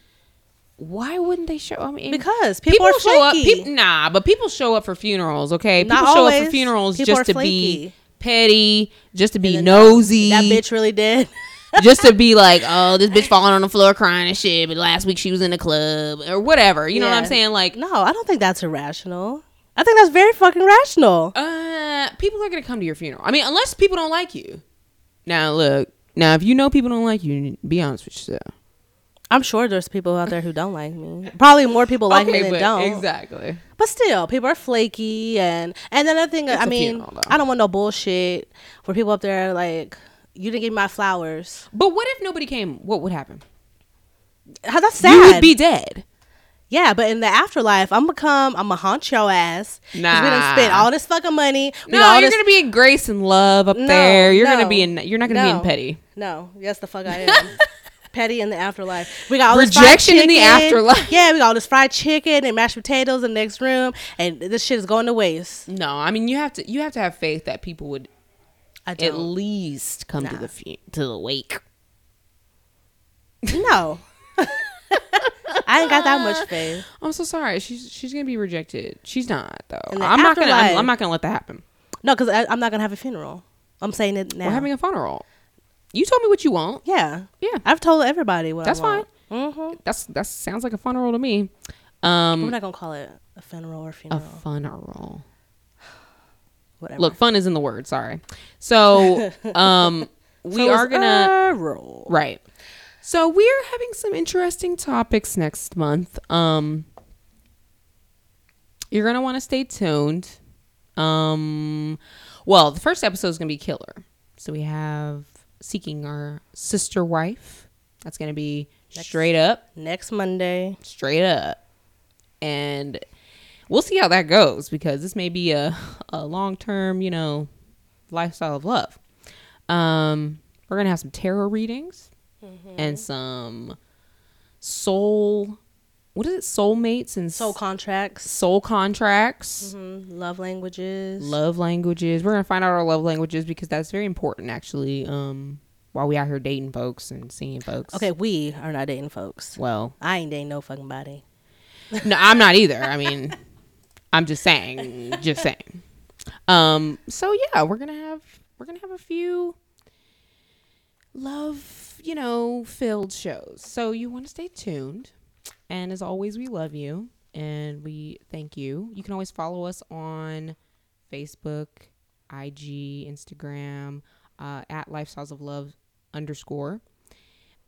why wouldn't they show? I mean, Because people, are show up. flaky. nah, but people show up for funerals. Okay, Not people show up for funerals People just to be petty, just to be nosy, That bitch really did. just to be like, oh, this bitch falling on the floor crying and shit. But last week she was in the club or whatever. You know what I'm saying? Like, no, I don't think that's irrational. I think that's very fucking rational. uh, people are gonna come to your funeral. I mean, unless people don't like you. Now look, now if you know people don't like you, be honest with yourself. I'm sure there's people out there who don't like me. Probably more people like me than don't. exactly. But still, people are flaky, and and another thing. It's I mean, funeral. I don't want no bullshit for people up there like you didn't give me my flowers. But what if nobody came? What would happen? How that's sad. You would be dead. Yeah, but in the afterlife, I'm gonna come. I'm gonna haunt your ass. 'Cause we done Nah. spent all this fucking money. No, all you're this- gonna be in grace and love up No, there. You're no, gonna be in. You're not gonna be in petty. No, yes, the fuck I am. Petty in the afterlife. We got all this fried Rejection in the afterlife. Yeah, we got all this fried chicken and mashed potatoes in the next room, and this shit is going to waste. No, I mean you have to. You have to have faith that people would at least come to the fu- to the wake. no. I ain't got that much faith. I'm so sorry. She's she's gonna be rejected. She's not though. I'm not gonna. I'm. I'm not gonna let that happen. No, because I'm not gonna have a funeral. I'm saying it now. We're having a funeral. You told me what you want. yeah, Yeah, I've told everybody what That's I want. Mm-hmm. that's that sounds like a funeral to me. We're Um, not gonna call it a funeral or funeral. a funeral. funeral. whatever. Look, fun is in the word. Sorry. So, um, we So are gonna roll. right. So we are having some interesting topics next month. Um, you're gonna want to stay tuned. Um, well, the first episode is gonna be killer. So we have seeking our sister wife. That's gonna be straight up, Next Monday. straight up, and we'll see how that goes because this may be a a long term, you know, lifestyle of love. Um, we're gonna have some tarot readings and some soul. What is it? Soulmates and Soul contracts. soul contracts. Mhm. Love languages. Love languages. We're gonna find out our love languages because that's very important, actually. Um, while we out here dating folks and seeing folks. Okay, we are not dating folks. Well, I ain't dating no fucking body. no, I'm not either. I mean, I'm just saying. Just saying. Um. So yeah, we're gonna have we're gonna have a few love, you know, filled shows. So you want to stay tuned. And as always, we love you and we thank you. You can always follow us on Facebook, IG, Instagram, uh, at Lifestyles of Love underscore.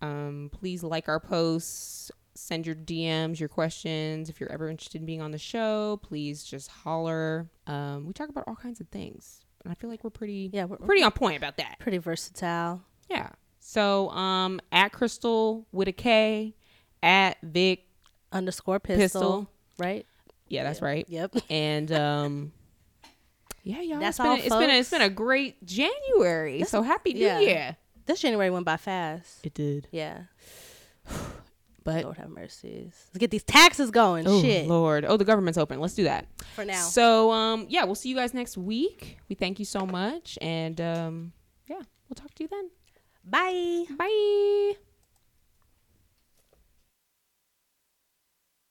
Um, please like our posts, send your DMs, your questions. If you're ever interested in being on the show, please just holler. Um, we talk about all kinds of things. and I feel like we're pretty Yeah, we're- pretty on point about that. Pretty versatile. Yeah. So um at Crystal with a K, at Vic. Underscore pistol. Pistol. Right? Yeah, that's right. Yep. And um yeah, y'all. That's it's been, all, a, it's been a, it's folks. been a great January. so happy New yeah. Year. This January went by fast. It did. Yeah. But Lord have mercies. Let's get these taxes going. oh Shit. Lord. Oh, the government's open. Let's do that. For now. So um yeah, we'll see you guys next week. We thank you so much and um yeah, we'll talk to you then. Bye. Bye.